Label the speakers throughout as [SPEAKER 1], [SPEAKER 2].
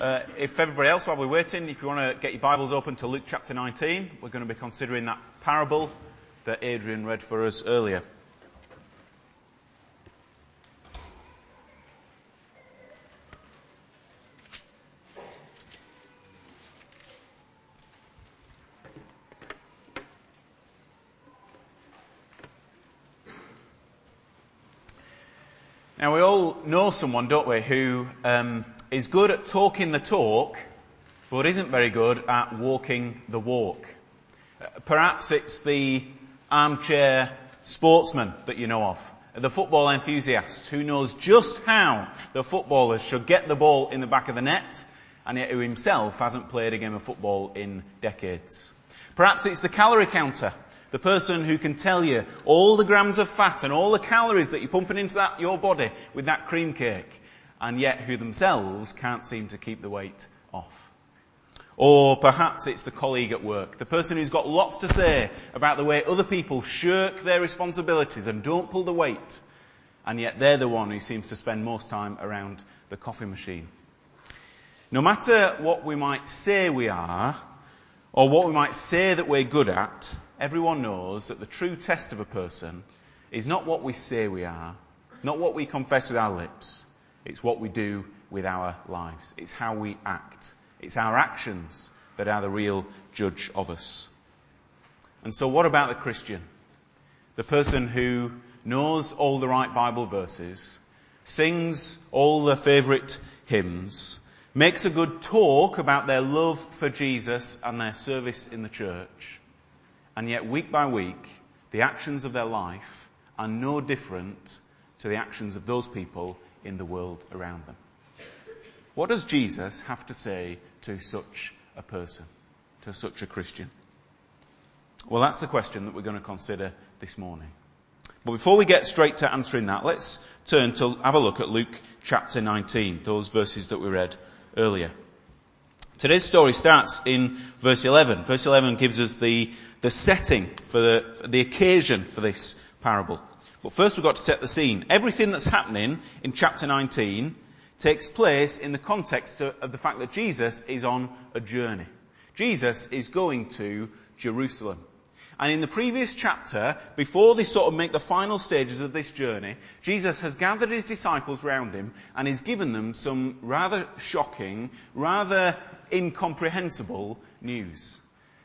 [SPEAKER 1] Uh, if everybody else, while we're waiting, if you want to get your Bibles open to Luke chapter 19, we're going to be considering that parable that Adrian read for us earlier. Now we all know someone, don't we, who um, is good at talking the talk, but isn't very good at walking the walk. Uh, perhaps it's the armchair sportsman that you know of, the football enthusiast who knows just how the footballers should get the ball in the back of the net, and yet who himself hasn't played a game of football in decades. Perhaps it's the calorie counter the person who can tell you all the grams of fat and all the calories that you're pumping into that, your body with that cream cake, and yet who themselves can't seem to keep the weight off. Or perhaps it's the colleague at work, the person who's got lots to say about the way other people shirk their responsibilities and don't pull the weight, and yet they're the one who seems to spend most time around the coffee machine. No matter what we might say we are, or what we might say that we're good at, everyone knows that the true test of a person is not what we say we are, not what we confess with our lips, it's what we do with our lives. It's how we act. It's our actions that are the real judge of us. And so what about the Christian? The person who knows all the right Bible verses, sings all the favourite hymns, makes a good talk about their love for Jesus and their service in the church, and yet week by week, the actions of their life are no different to the actions of those people in the world around them. What does Jesus have to say to such a person, to such a Christian? Well, that's the question that we're going to consider this morning. But before we get straight to answering that, let's turn to have a look at Luke chapter 19, those verses that we read earlier. Today's story starts in verse 11. Verse 11 gives us the, the setting for the, the occasion for this parable. But first we've got to set the scene. Everything that's happening in chapter 19 takes place in the context of the fact that Jesus is on a journey. Jesus is going to Jerusalem. And in the previous chapter, before they sort of make the final stages of this journey, Jesus has gathered his disciples round him and he's given them some rather shocking, rather incomprehensible news.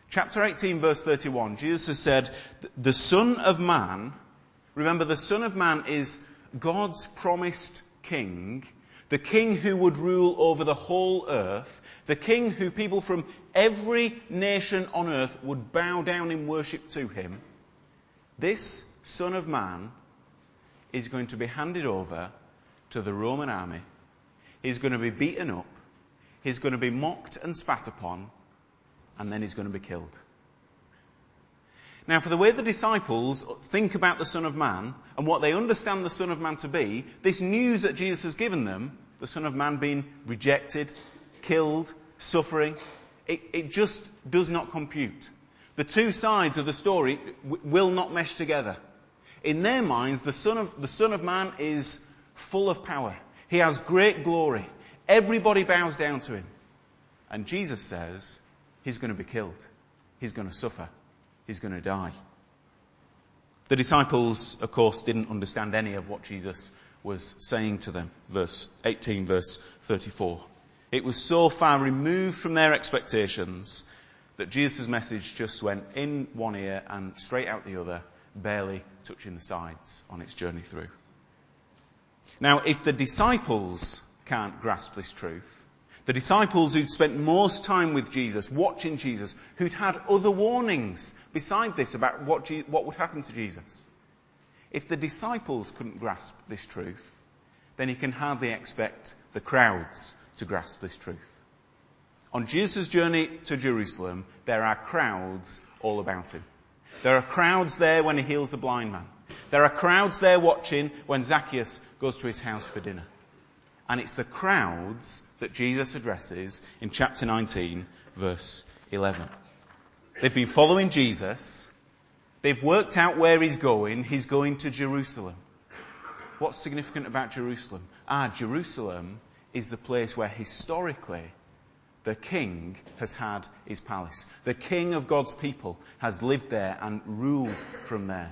[SPEAKER 1] Chapter 18 verse 31, Jesus has said, the Son of Man, remember the Son of Man is God's promised King, the King who would rule over the whole earth, the king who people from every nation on earth would bow down in worship to him, this Son of Man is going to be handed over to the Roman army. He's going to be beaten up. He's going to be mocked and spat upon. And then he's going to be killed. Now, for the way the disciples think about the Son of Man and what they understand the Son of Man to be, this news that Jesus has given them, the Son of Man being rejected, killed, suffering. It, it just does not compute. The two sides of the story w- will not mesh together. In their minds, the son, of, the son of Man is full of power. He has great glory. Everybody bows down to him. And Jesus says he's going to be killed. He's going to suffer. He's going to die. The disciples, of course, didn't understand any of what Jesus was saying to them. Verse 18, verse 34. It was so far removed from their expectations that Jesus' message just went in one ear and straight out the other, barely touching the sides on its journey through. Now, if the disciples can't grasp this truth, the disciples who'd spent most time with Jesus, watching Jesus, who'd had other warnings beside this about what, what would happen to Jesus, if the disciples couldn't grasp this truth, then you can hardly expect the crowds to grasp this truth. On Jesus' journey to Jerusalem, there are crowds all about him. There are crowds there when he heals the blind man. There are crowds there watching when Zacchaeus goes to his house for dinner. And it's the crowds that Jesus addresses in chapter 19, verse 11. They've been following Jesus. They've worked out where he's going. He's going to Jerusalem. What's significant about Jerusalem? Ah, Jerusalem is the place where historically the king has had his palace. The king of God's people has lived there and ruled from there.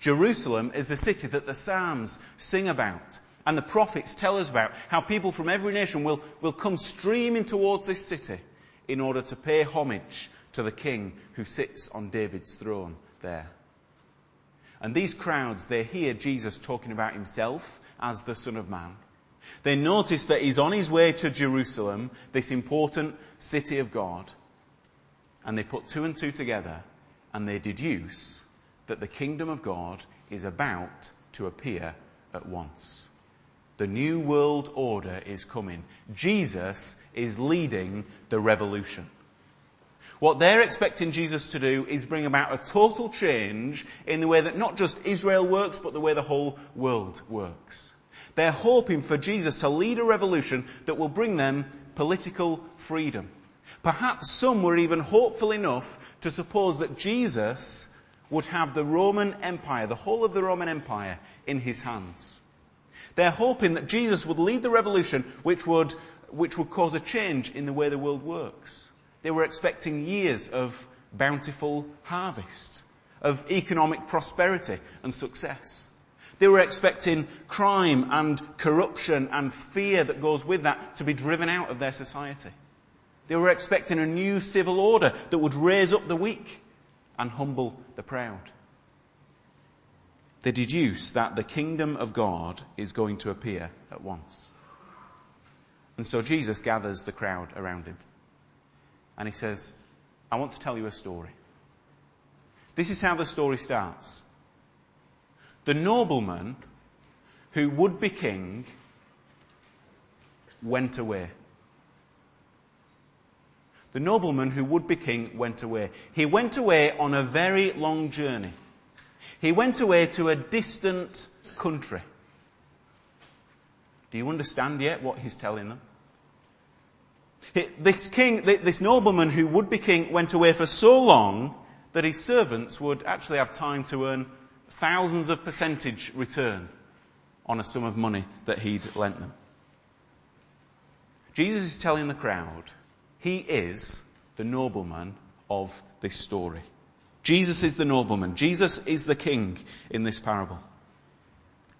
[SPEAKER 1] Jerusalem is the city that the Psalms sing about and the prophets tell us about how people from every nation will, will come streaming towards this city in order to pay homage to the king who sits on David's throne there. And these crowds, they hear Jesus talking about himself as the Son of Man. They notice that he's on his way to Jerusalem, this important city of God, and they put two and two together and they deduce that the kingdom of God is about to appear at once. The new world order is coming. Jesus is leading the revolution. What they're expecting Jesus to do is bring about a total change in the way that not just Israel works, but the way the whole world works. They're hoping for Jesus to lead a revolution that will bring them political freedom. Perhaps some were even hopeful enough to suppose that Jesus would have the Roman Empire, the whole of the Roman Empire, in his hands. They're hoping that Jesus would lead the revolution which would, which would cause a change in the way the world works. They were expecting years of bountiful harvest, of economic prosperity and success. They were expecting crime and corruption and fear that goes with that to be driven out of their society. They were expecting a new civil order that would raise up the weak and humble the proud they deduce that the kingdom of God is going to appear at once. And so Jesus gathers the crowd around him. And he says, I want to tell you a story. This is how the story starts. The nobleman who would be king went away. The nobleman who would be king went away. He went away on a very long journey. He went away to a distant country. Do you understand yet what he's telling them? This king, this nobleman who would be king went away for so long that his servants would actually have time to earn thousands of percentage return on a sum of money that he'd lent them. Jesus is telling the crowd, he is the nobleman of this story. Jesus is the nobleman. Jesus is the king in this parable.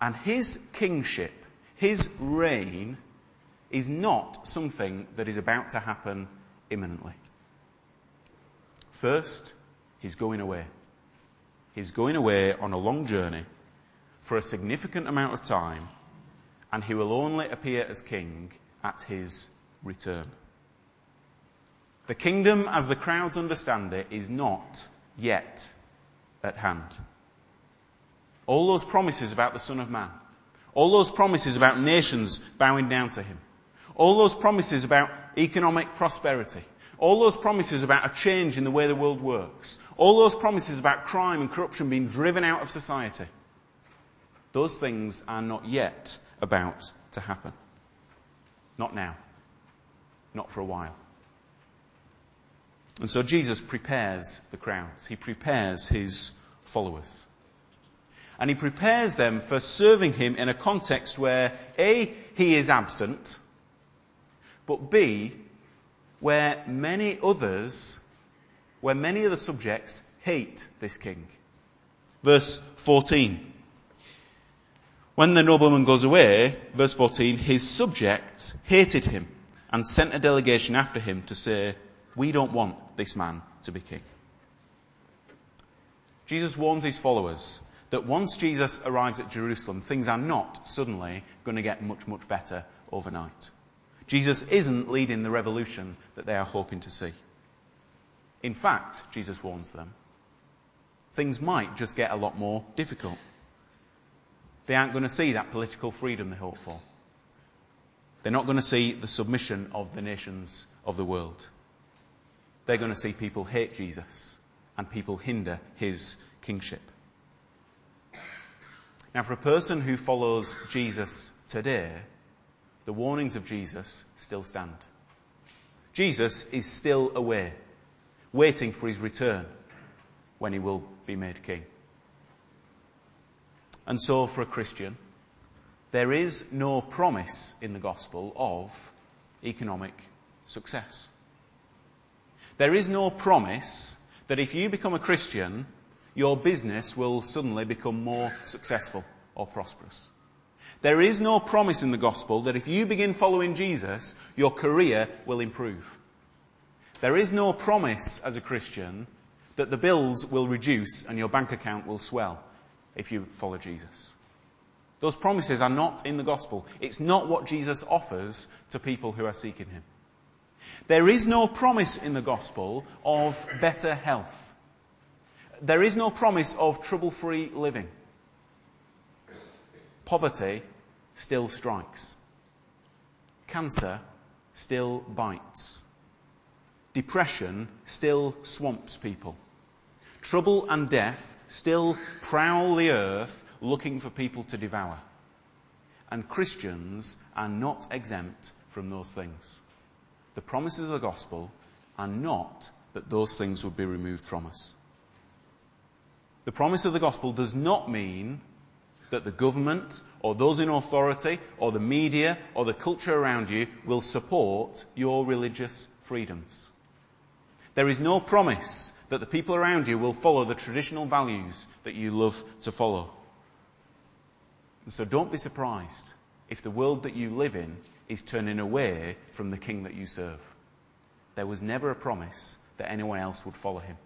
[SPEAKER 1] And his kingship, his reign, is not something that is about to happen imminently. First, he's going away. He's going away on a long journey for a significant amount of time, and he will only appear as king at his return. The kingdom, as the crowds understand it, is not yet at hand. All those promises about the Son of Man, all those promises about nations bowing down to him, all those promises about economic prosperity, all those promises about a change in the way the world works, all those promises about crime and corruption being driven out of society, those things are not yet about to happen. Not now. Not for a while. And so Jesus prepares the crowds. He prepares his followers. And he prepares them for serving him in a context where A, he is absent, but B, where many others, where many of the subjects hate this king. Verse 14. When the nobleman goes away, verse 14, his subjects hated him and sent a delegation after him to say, we don't want this man to be king. Jesus warns his followers that once Jesus arrives at Jerusalem, things are not suddenly going to get much, much better overnight. Jesus isn't leading the revolution that they are hoping to see. In fact, Jesus warns them, things might just get a lot more difficult. They aren't going to see that political freedom they hope for. They're not going to see the submission of the nations of the world they're going to see people hate Jesus and people hinder his kingship. Now, for a person who follows Jesus today, the warnings of Jesus still stand. Jesus is still away, waiting for his return when he will be made king. And so, for a Christian, there is no promise in the gospel of economic success. There is no promise that if you become a Christian, your business will suddenly become more successful or prosperous. There is no promise in the gospel that if you begin following Jesus, your career will improve. There is no promise as a Christian that the bills will reduce and your bank account will swell if you follow Jesus. Those promises are not in the gospel. It's not what Jesus offers to people who are seeking him. There is no promise in the gospel of better health. There is no promise of trouble-free living. Poverty still strikes. Cancer still bites. Depression still swamps people. Trouble and death still prowl the earth looking for people to devour. And Christians are not exempt from those things. The promises of the gospel are not that those things would be removed from us. The promise of the gospel does not mean that the government or those in authority or the media or the culture around you will support your religious freedoms. There is no promise that the people around you will follow the traditional values that you love to follow. And so don't be surprised if the world that you live in is turning away from the king that you serve. There was never a promise that anyone else would follow him.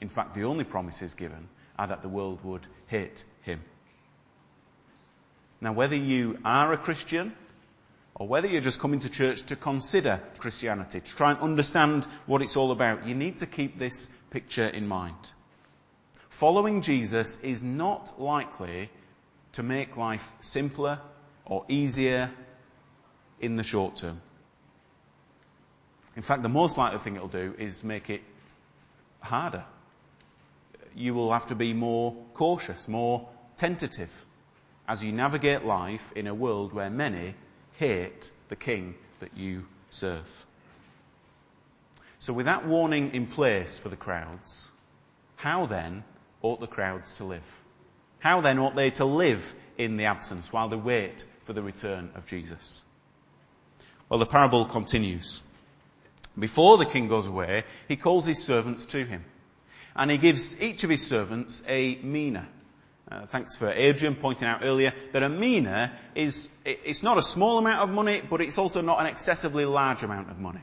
[SPEAKER 1] In fact, the only promises given are that the world would hate him. Now, whether you are a Christian or whether you're just coming to church to consider Christianity, to try and understand what it's all about, you need to keep this picture in mind. Following Jesus is not likely to make life simpler or easier in the short term. In fact, the most likely thing it'll do is make it harder. You will have to be more cautious, more tentative as you navigate life in a world where many hate the king that you serve. So with that warning in place for the crowds, how then ought the crowds to live? How then ought they to live in the absence while they wait for the return of Jesus? Well, the parable continues. Before the king goes away, he calls his servants to him. And he gives each of his servants a mina. Uh, thanks for Adrian pointing out earlier that a mina is, it's not a small amount of money, but it's also not an excessively large amount of money.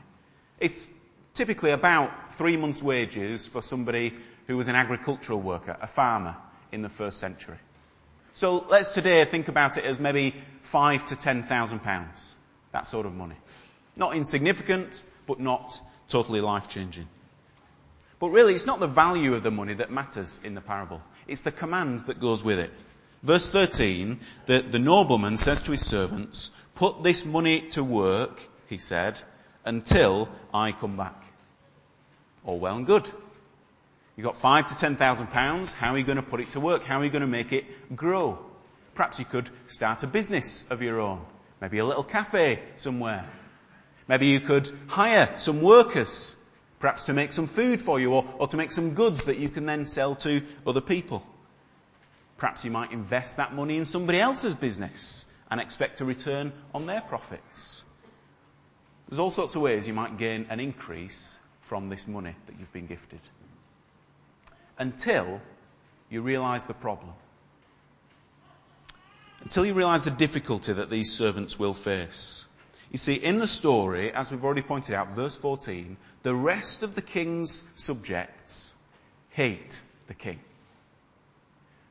[SPEAKER 1] It's typically about three months wages for somebody who was an agricultural worker, a farmer in the first century. So let's today think about it as maybe five to ten thousand pounds. That sort of money. Not insignificant, but not totally life changing. But really, it's not the value of the money that matters in the parable. It's the command that goes with it. Verse 13, the, the nobleman says to his servants, put this money to work, he said, until I come back. All well and good. You've got five to ten thousand pounds. How are you going to put it to work? How are you going to make it grow? Perhaps you could start a business of your own. Maybe a little cafe somewhere. Maybe you could hire some workers, perhaps to make some food for you or, or to make some goods that you can then sell to other people. Perhaps you might invest that money in somebody else's business and expect a return on their profits. There's all sorts of ways you might gain an increase from this money that you've been gifted until you realize the problem. Until you realize the difficulty that these servants will face. You see, in the story, as we've already pointed out, verse 14, the rest of the king's subjects hate the king.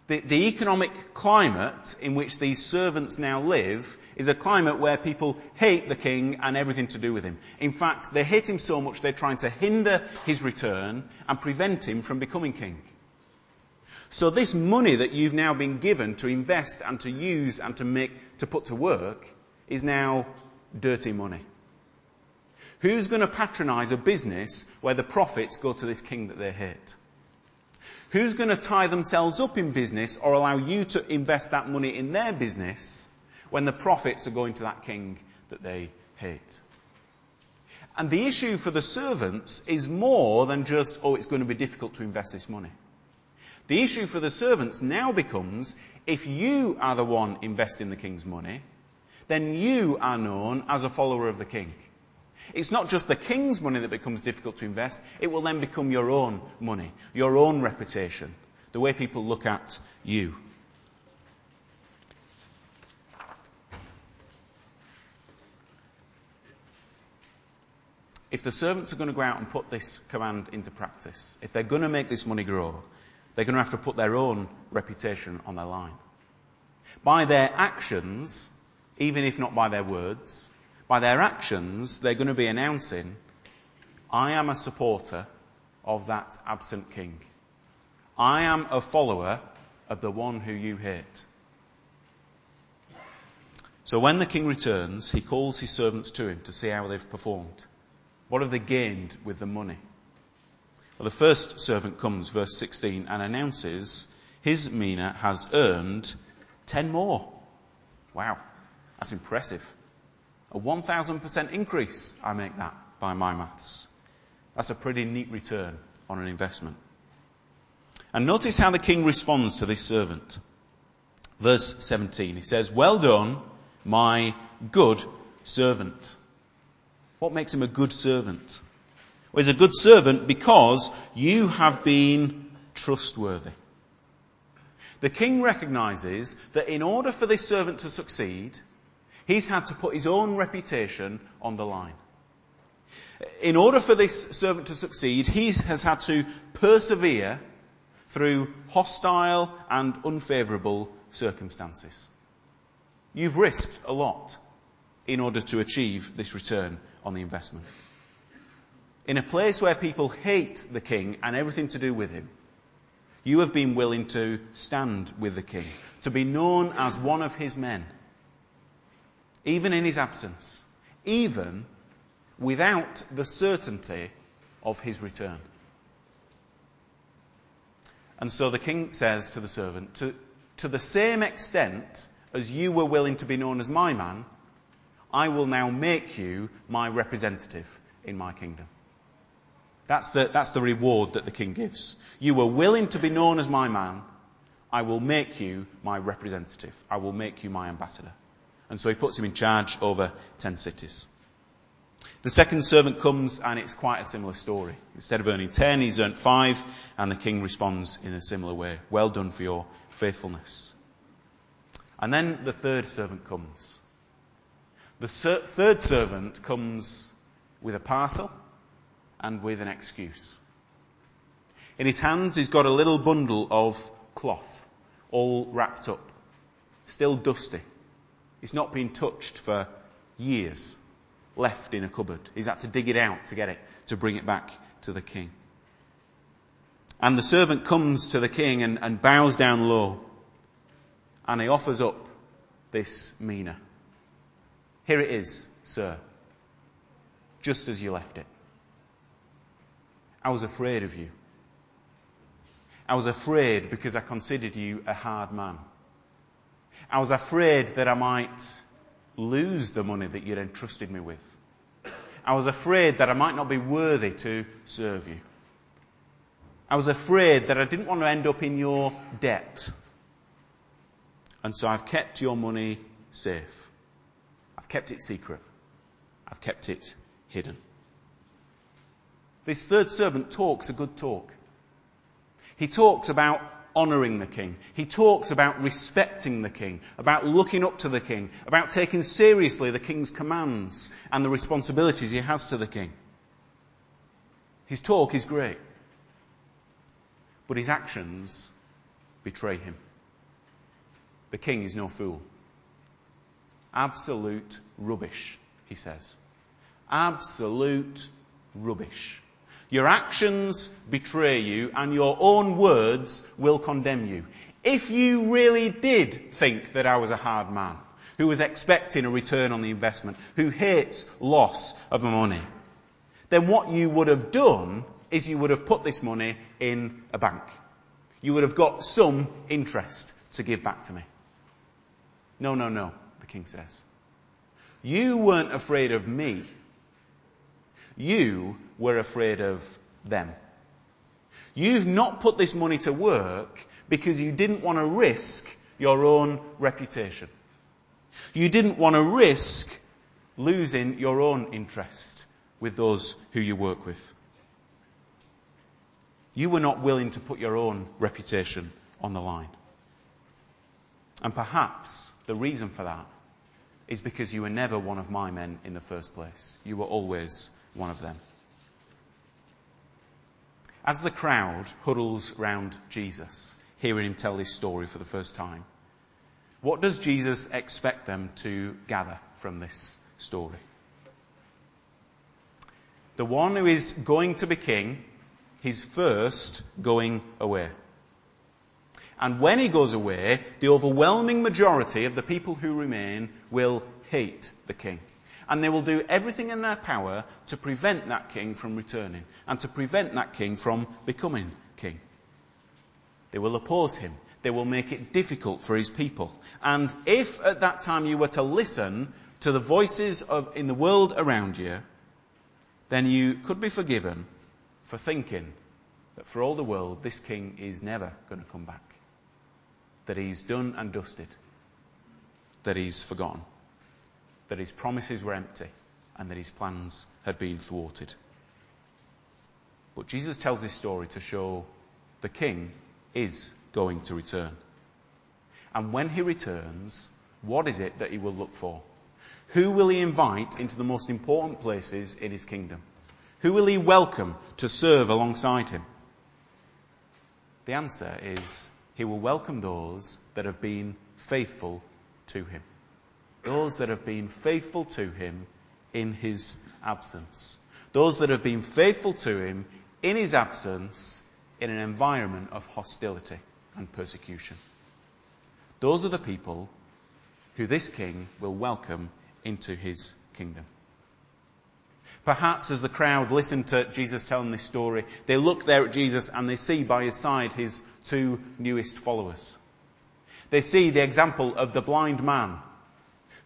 [SPEAKER 1] The, the, economic climate in which these servants now live is a climate where people hate the king and everything to do with him. In fact, they hate him so much they're trying to hinder his return and prevent him from becoming king. So this money that you've now been given to invest and to use and to make, to put to work is now dirty money. Who's going to patronize a business where the profits go to this king that they hate? Who's going to tie themselves up in business or allow you to invest that money in their business when the profits are going to that king that they hate? And the issue for the servants is more than just, oh, it's going to be difficult to invest this money. The issue for the servants now becomes if you are the one investing the king's money, then you are known as a follower of the king. It's not just the king's money that becomes difficult to invest, it will then become your own money, your own reputation, the way people look at you. If the servants are going to go out and put this command into practice, if they're going to make this money grow, they're going to have to put their own reputation on their line. By their actions, even if not by their words, by their actions, they're going to be announcing, I am a supporter of that absent king. I am a follower of the one who you hate. So when the king returns, he calls his servants to him to see how they've performed. What have they gained with the money? Well, the first servant comes, verse 16, and announces his mina has earned 10 more. Wow, that's impressive. A 1000% increase, I make that by my maths. That's a pretty neat return on an investment. And notice how the king responds to this servant. Verse 17, he says, Well done, my good servant. What makes him a good servant? Well, he's a good servant because you have been trustworthy. The king recognizes that in order for this servant to succeed, He's had to put his own reputation on the line. In order for this servant to succeed, he has had to persevere through hostile and unfavourable circumstances. You've risked a lot in order to achieve this return on the investment. In a place where people hate the king and everything to do with him, you have been willing to stand with the king, to be known as one of his men even in his absence, even without the certainty of his return. And so the king says to the servant, to, to the same extent as you were willing to be known as my man, I will now make you my representative in my kingdom. That's the, that's the reward that the king gives. You were willing to be known as my man. I will make you my representative. I will make you my ambassador. And so he puts him in charge over ten cities. The second servant comes and it's quite a similar story. Instead of earning ten, he's earned five and the king responds in a similar way. Well done for your faithfulness. And then the third servant comes. The ser- third servant comes with a parcel and with an excuse. In his hands he's got a little bundle of cloth, all wrapped up, still dusty. It's not been touched for years, left in a cupboard. He's had to dig it out to get it, to bring it back to the king. And the servant comes to the king and, and bows down low. And he offers up this mina. Here it is, sir. Just as you left it. I was afraid of you. I was afraid because I considered you a hard man. I was afraid that I might lose the money that you'd entrusted me with. I was afraid that I might not be worthy to serve you. I was afraid that I didn't want to end up in your debt. And so I've kept your money safe. I've kept it secret. I've kept it hidden. This third servant talks a good talk. He talks about honouring the king. He talks about respecting the king, about looking up to the king, about taking seriously the king's commands and the responsibilities he has to the king. His talk is great. But his actions betray him. The king is no fool. Absolute rubbish, he says. Absolute rubbish. Your actions betray you and your own words will condemn you. If you really did think that I was a hard man, who was expecting a return on the investment, who hates loss of money, then what you would have done is you would have put this money in a bank. You would have got some interest to give back to me. No, no, no, the king says. You weren't afraid of me. You were afraid of them. You've not put this money to work because you didn't want to risk your own reputation. You didn't want to risk losing your own interest with those who you work with. You were not willing to put your own reputation on the line. And perhaps the reason for that is because you were never one of my men in the first place. You were always one of them. As the crowd huddles round Jesus, hearing him tell this story for the first time, what does Jesus expect them to gather from this story? The one who is going to be king He's first going away. And when he goes away, the overwhelming majority of the people who remain will hate the king. And they will do everything in their power to prevent that king from returning and to prevent that king from becoming king. They will oppose him. They will make it difficult for his people. And if at that time you were to listen to the voices of, in the world around you, then you could be forgiven for thinking that for all the world, this king is never going to come back. That he's done and dusted. That he's forgotten. That his promises were empty and that his plans had been thwarted. But Jesus tells this story to show the king is going to return. And when he returns, what is it that he will look for? Who will he invite into the most important places in his kingdom? Who will he welcome to serve alongside him? The answer is he will welcome those that have been faithful to him. Those that have been faithful to him in his absence. Those that have been faithful to him in his absence in an environment of hostility and persecution. Those are the people who this king will welcome into his kingdom. Perhaps as the crowd listen to Jesus telling this story, they look there at Jesus and they see by his side his two newest followers. They see the example of the blind man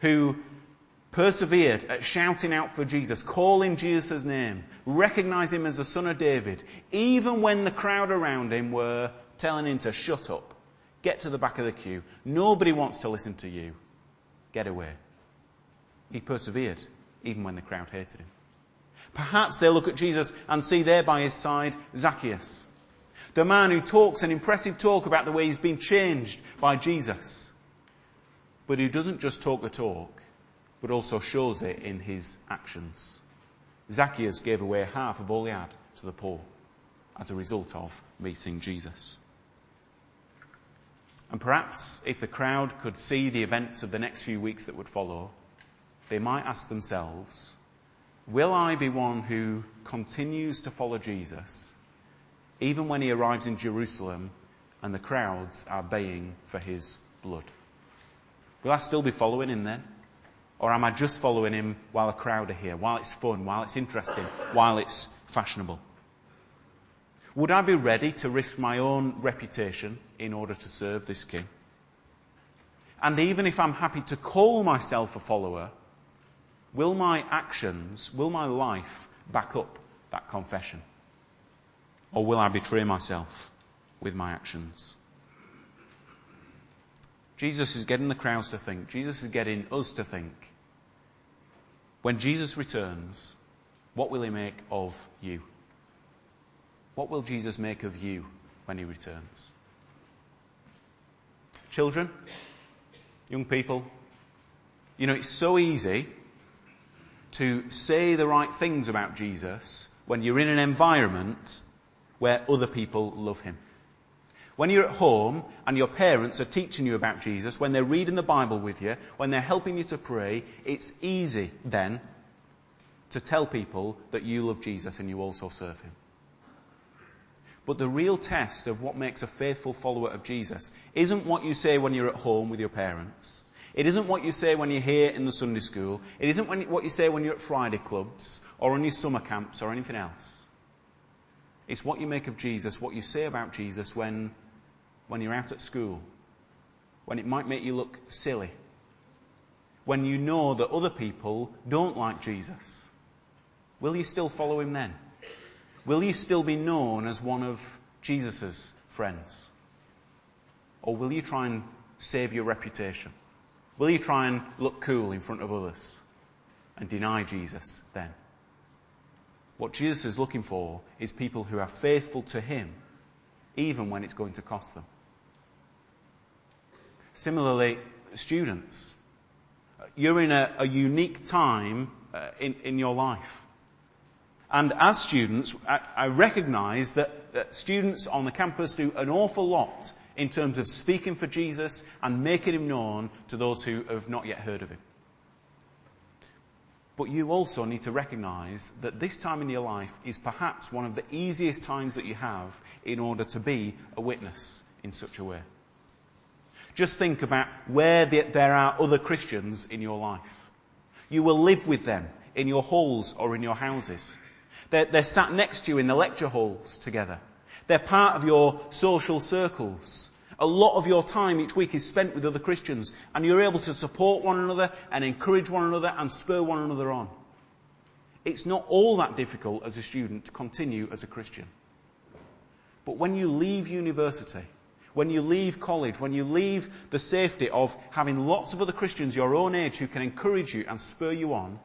[SPEAKER 1] who persevered at shouting out for Jesus, calling Jesus' name, recognizing him as the son of David, even when the crowd around him were telling him to shut up, get to the back of the queue. Nobody wants to listen to you. Get away. He persevered, even when the crowd hated him. Perhaps they'll look at Jesus and see there by his side Zacchaeus. The man who talks an impressive talk about the way he's been changed by Jesus. But who doesn't just talk the talk, but also shows it in his actions. Zacchaeus gave away half of all he had to the poor as a result of meeting Jesus. And perhaps if the crowd could see the events of the next few weeks that would follow, they might ask themselves, Will I be one who continues to follow Jesus even when he arrives in Jerusalem and the crowds are baying for his blood? Will I still be following him then? Or am I just following him while a crowd are here, while it's fun, while it's interesting, while it's fashionable? Would I be ready to risk my own reputation in order to serve this king? And even if I'm happy to call myself a follower, Will my actions, will my life back up that confession? Or will I betray myself with my actions? Jesus is getting the crowds to think. Jesus is getting us to think. When Jesus returns, what will he make of you? What will Jesus make of you when he returns? Children, young people, you know, it's so easy to say the right things about Jesus when you're in an environment where other people love him. When you're at home and your parents are teaching you about Jesus, when they're reading the Bible with you, when they're helping you to pray, it's easy then to tell people that you love Jesus and you also serve him. But the real test of what makes a faithful follower of Jesus isn't what you say when you're at home with your parents. It isn't what you say when you're here in the Sunday school. It isn't when, what you say when you're at Friday clubs or on your summer camps or anything else. It's what you make of Jesus, what you say about Jesus when, when you're out at school, when it might make you look silly, when you know that other people don't like Jesus. Will you still follow him then? Will you still be known as one of Jesus' friends? Or will you try and save your reputation? Will you try and look cool in front of others and deny Jesus then? What Jesus is looking for is people who are faithful to Him, even when it's going to cost them. Similarly, students, you're in a, a unique time uh, in, in your life. And as students, I, I recognize that, that students on the campus do an awful lot in terms of speaking for Jesus and making him known to those who have not yet heard of him. But you also need to recognize that this time in your life is perhaps one of the easiest times that you have in order to be a witness in such a way. Just think about where there are other Christians in your life. You will live with them in your halls or in your houses. They're, they're sat next to you in the lecture halls together. They're part of your social circles. A lot of your time each week is spent with other Christians and you're able to support one another and encourage one another and spur one another on. It's not all that difficult as a student to continue as a Christian. But when you leave university, when you leave college, when you leave the safety of having lots of other Christians your own age who can encourage you and spur you on,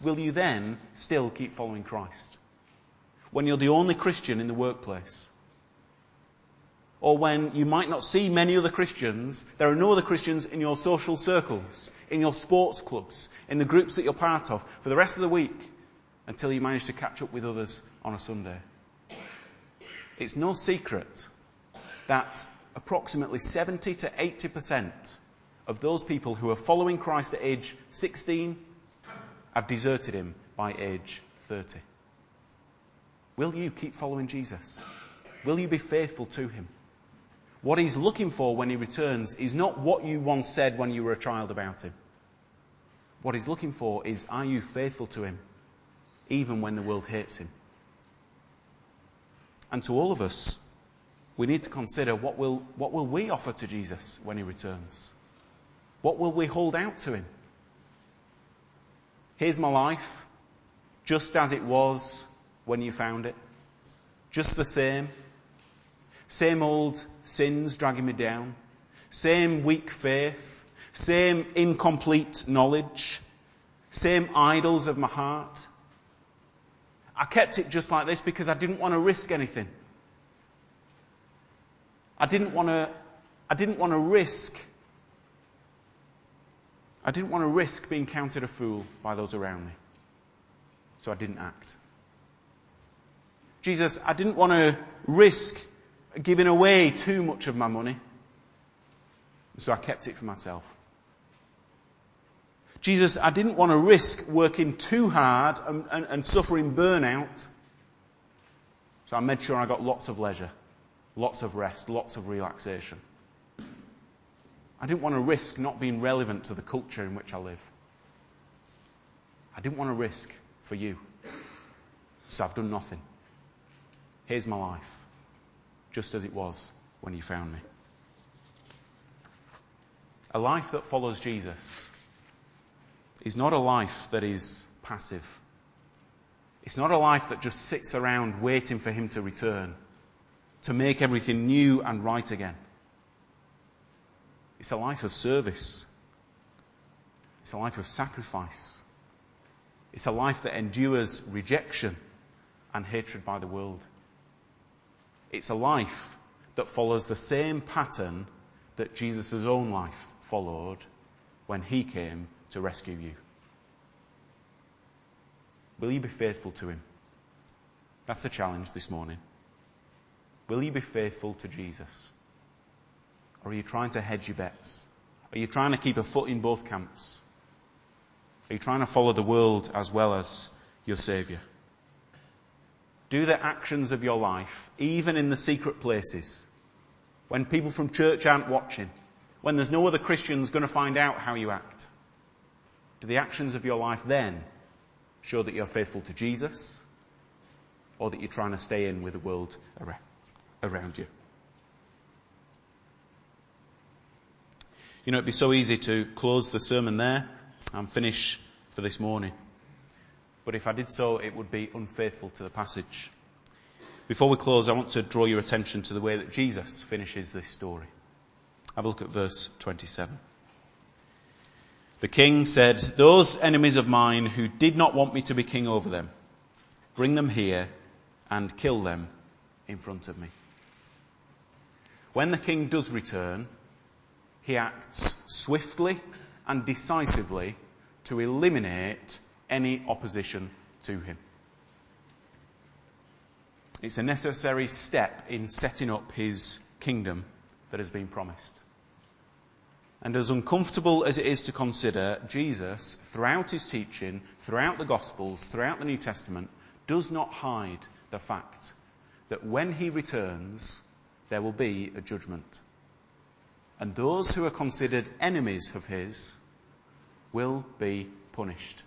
[SPEAKER 1] will you then still keep following Christ? When you're the only Christian in the workplace? Or when you might not see many other Christians, there are no other Christians in your social circles, in your sports clubs, in the groups that you're part of for the rest of the week until you manage to catch up with others on a Sunday. It's no secret that approximately 70 to 80% of those people who are following Christ at age 16 have deserted him by age 30. Will you keep following Jesus? Will you be faithful to him? What he's looking for when he returns is not what you once said when you were a child about him. What he's looking for is are you faithful to him even when the world hates him? And to all of us, we need to consider what will, what will we offer to Jesus when he returns? What will we hold out to him? Here's my life, just as it was when you found it. Just the same. Same old sins dragging me down. Same weak faith. Same incomplete knowledge. Same idols of my heart. I kept it just like this because I didn't want to risk anything. I didn't want to, I didn't want to risk I didn't want to risk being counted a fool by those around me. So I didn't act. Jesus, I didn't want to risk giving away too much of my money. So I kept it for myself. Jesus, I didn't want to risk working too hard and, and, and suffering burnout. So I made sure I got lots of leisure, lots of rest, lots of relaxation. I didn't want to risk not being relevant to the culture in which I live. I didn't want to risk for you. So I've done nothing. Here's my life, just as it was when you found me. A life that follows Jesus is not a life that is passive. It's not a life that just sits around waiting for him to return, to make everything new and right again. It's a life of service. It's a life of sacrifice. It's a life that endures rejection and hatred by the world. It's a life that follows the same pattern that Jesus' own life followed when he came to rescue you. Will you be faithful to him? That's the challenge this morning. Will you be faithful to Jesus? Or are you trying to hedge your bets? Are you trying to keep a foot in both camps? Are you trying to follow the world as well as your Saviour? Do the actions of your life, even in the secret places, when people from church aren't watching, when there's no other Christians going to find out how you act. Do the actions of your life then show that you're faithful to Jesus or that you're trying to stay in with the world around you? You know, it'd be so easy to close the sermon there and finish for this morning. But if I did so, it would be unfaithful to the passage. Before we close, I want to draw your attention to the way that Jesus finishes this story. Have a look at verse 27. The king said, Those enemies of mine who did not want me to be king over them, bring them here and kill them in front of me. When the king does return, he acts swiftly and decisively to eliminate any opposition to him. It's a necessary step in setting up his kingdom that has been promised. And as uncomfortable as it is to consider, Jesus, throughout his teaching, throughout the Gospels, throughout the New Testament, does not hide the fact that when he returns, there will be a judgment. And those who are considered enemies of his will be punished.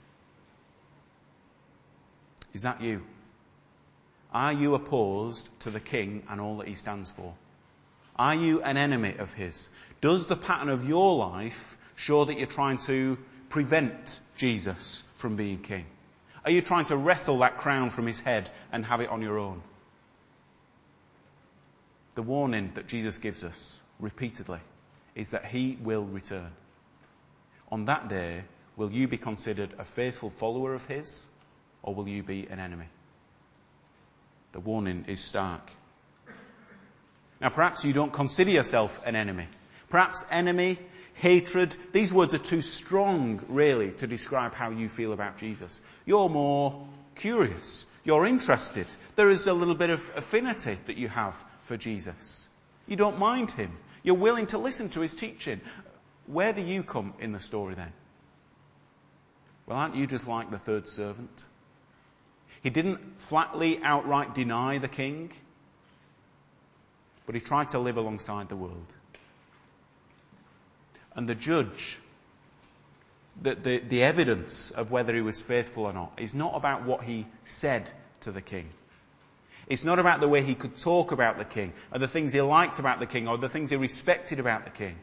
[SPEAKER 1] Is that you? Are you opposed to the king and all that he stands for? Are you an enemy of his? Does the pattern of your life show that you're trying to prevent Jesus from being king? Are you trying to wrestle that crown from his head and have it on your own? The warning that Jesus gives us repeatedly is that he will return. On that day, will you be considered a faithful follower of his or will you be an enemy? The warning is stark. Now perhaps you don't consider yourself an enemy. Perhaps enemy, hatred, these words are too strong really to describe how you feel about Jesus. You're more curious. You're interested. There is a little bit of affinity that you have for Jesus. You don't mind him. You're willing to listen to his teaching. Where do you come in the story then? Well, aren't you just like the third servant? He didn't flatly outright deny the king, but he tried to live alongside the world. And the judge, the, the, the evidence of whether he was faithful or not, is not about what he said to the king. It's not about the way he could talk about the king, or the things he liked about the king, or the things he respected about the king.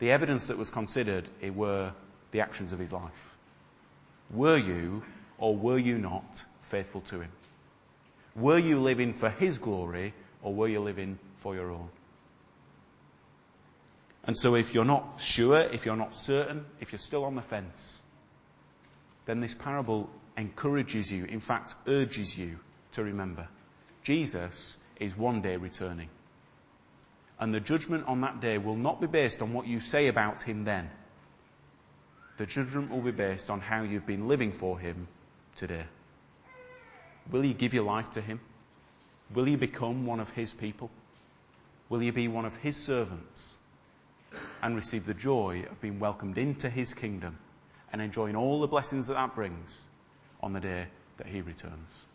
[SPEAKER 1] The evidence that was considered it were the actions of his life. Were you or were you not faithful to him? Were you living for his glory or were you living for your own? And so if you're not sure, if you're not certain, if you're still on the fence, then this parable encourages you, in fact urges you to remember. Jesus is one day returning. And the judgment on that day will not be based on what you say about him then. The judgment will be based on how you've been living for him today. Will you give your life to him? Will you become one of his people? Will you be one of his servants and receive the joy of being welcomed into his kingdom and enjoying all the blessings that that brings on the day that he returns?